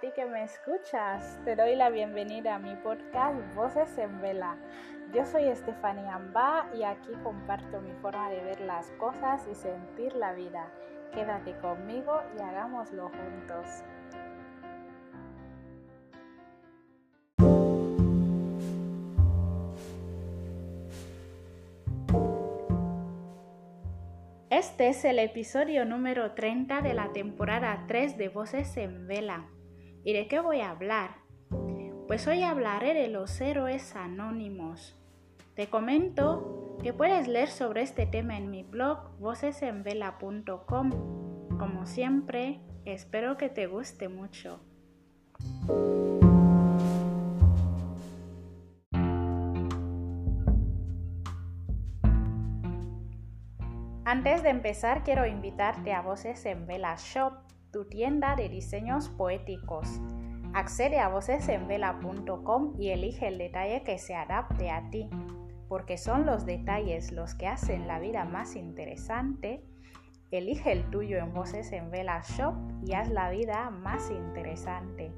ti que me escuchas. Te doy la bienvenida a mi podcast Voces en Vela. Yo soy Estefanía Amba y aquí comparto mi forma de ver las cosas y sentir la vida. Quédate conmigo y hagámoslo juntos. Este es el episodio número 30 de la temporada 3 de Voces en Vela. ¿Y de qué voy a hablar? Pues hoy hablaré de los héroes anónimos. Te comento que puedes leer sobre este tema en mi blog vocesenvela.com. Como siempre, espero que te guste mucho. Antes de empezar, quiero invitarte a Voces en Vela Shop, tu tienda de diseños poéticos. Accede a vocesenvela.com y elige el detalle que se adapte a ti, porque son los detalles los que hacen la vida más interesante. Elige el tuyo en Voces en Vela Shop y haz la vida más interesante.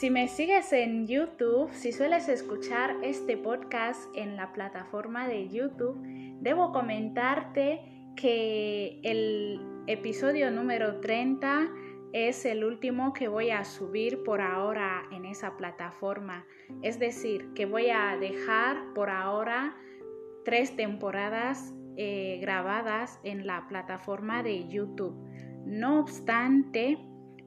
Si me sigues en YouTube, si sueles escuchar este podcast en la plataforma de YouTube, debo comentarte que el episodio número 30 es el último que voy a subir por ahora en esa plataforma. Es decir, que voy a dejar por ahora tres temporadas eh, grabadas en la plataforma de YouTube. No obstante,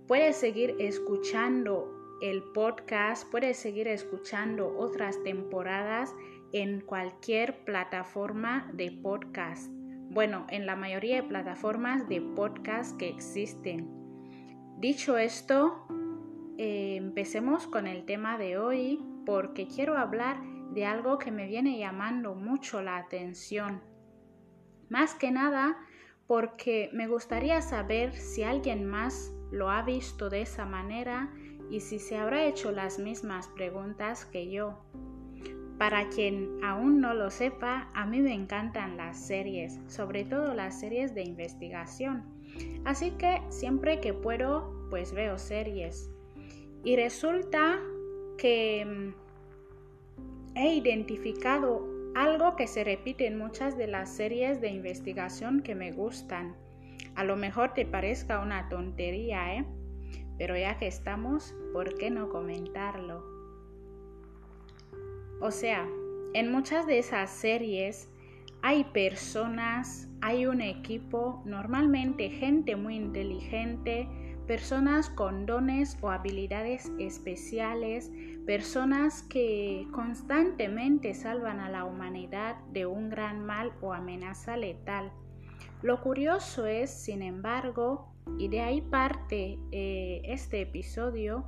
puedes seguir escuchando el podcast, puedes seguir escuchando otras temporadas en cualquier plataforma de podcast. Bueno, en la mayoría de plataformas de podcast que existen. Dicho esto, eh, empecemos con el tema de hoy porque quiero hablar de algo que me viene llamando mucho la atención. Más que nada porque me gustaría saber si alguien más lo ha visto de esa manera y si se habrá hecho las mismas preguntas que yo. Para quien aún no lo sepa, a mí me encantan las series, sobre todo las series de investigación. Así que siempre que puedo, pues veo series. Y resulta que mm, he identificado algo que se repite en muchas de las series de investigación que me gustan. A lo mejor te parezca una tontería, ¿eh? Pero ya que estamos, ¿por qué no comentarlo? O sea, en muchas de esas series hay personas, hay un equipo, normalmente gente muy inteligente, personas con dones o habilidades especiales, personas que constantemente salvan a la humanidad de un gran mal o amenaza letal. Lo curioso es, sin embargo, y de ahí parte eh, este episodio,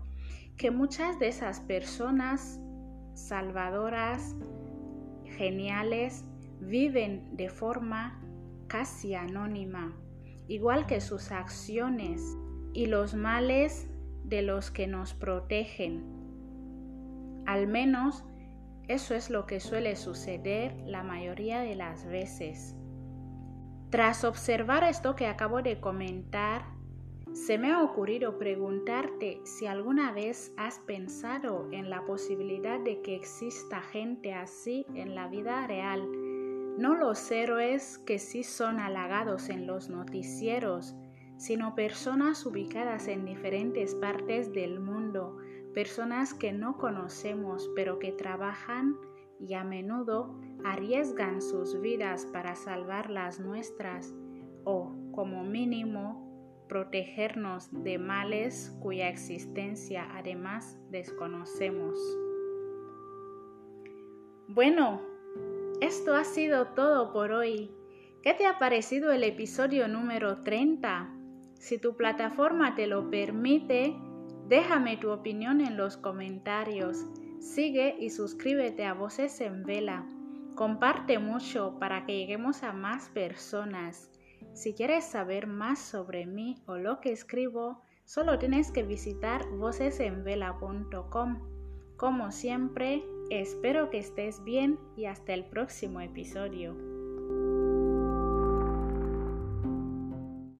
que muchas de esas personas salvadoras, geniales, viven de forma casi anónima, igual que sus acciones y los males de los que nos protegen. Al menos eso es lo que suele suceder la mayoría de las veces. Tras observar esto que acabo de comentar, se me ha ocurrido preguntarte si alguna vez has pensado en la posibilidad de que exista gente así en la vida real. No los héroes que sí son halagados en los noticieros, sino personas ubicadas en diferentes partes del mundo, personas que no conocemos pero que trabajan y a menudo arriesgan sus vidas para salvar las nuestras o, como mínimo, protegernos de males cuya existencia además desconocemos. Bueno, esto ha sido todo por hoy. ¿Qué te ha parecido el episodio número 30? Si tu plataforma te lo permite, déjame tu opinión en los comentarios. Sigue y suscríbete a Voces en Vela. Comparte mucho para que lleguemos a más personas. Si quieres saber más sobre mí o lo que escribo, solo tienes que visitar vocesenvela.com. Como siempre, Espero que estés bien y hasta el próximo episodio.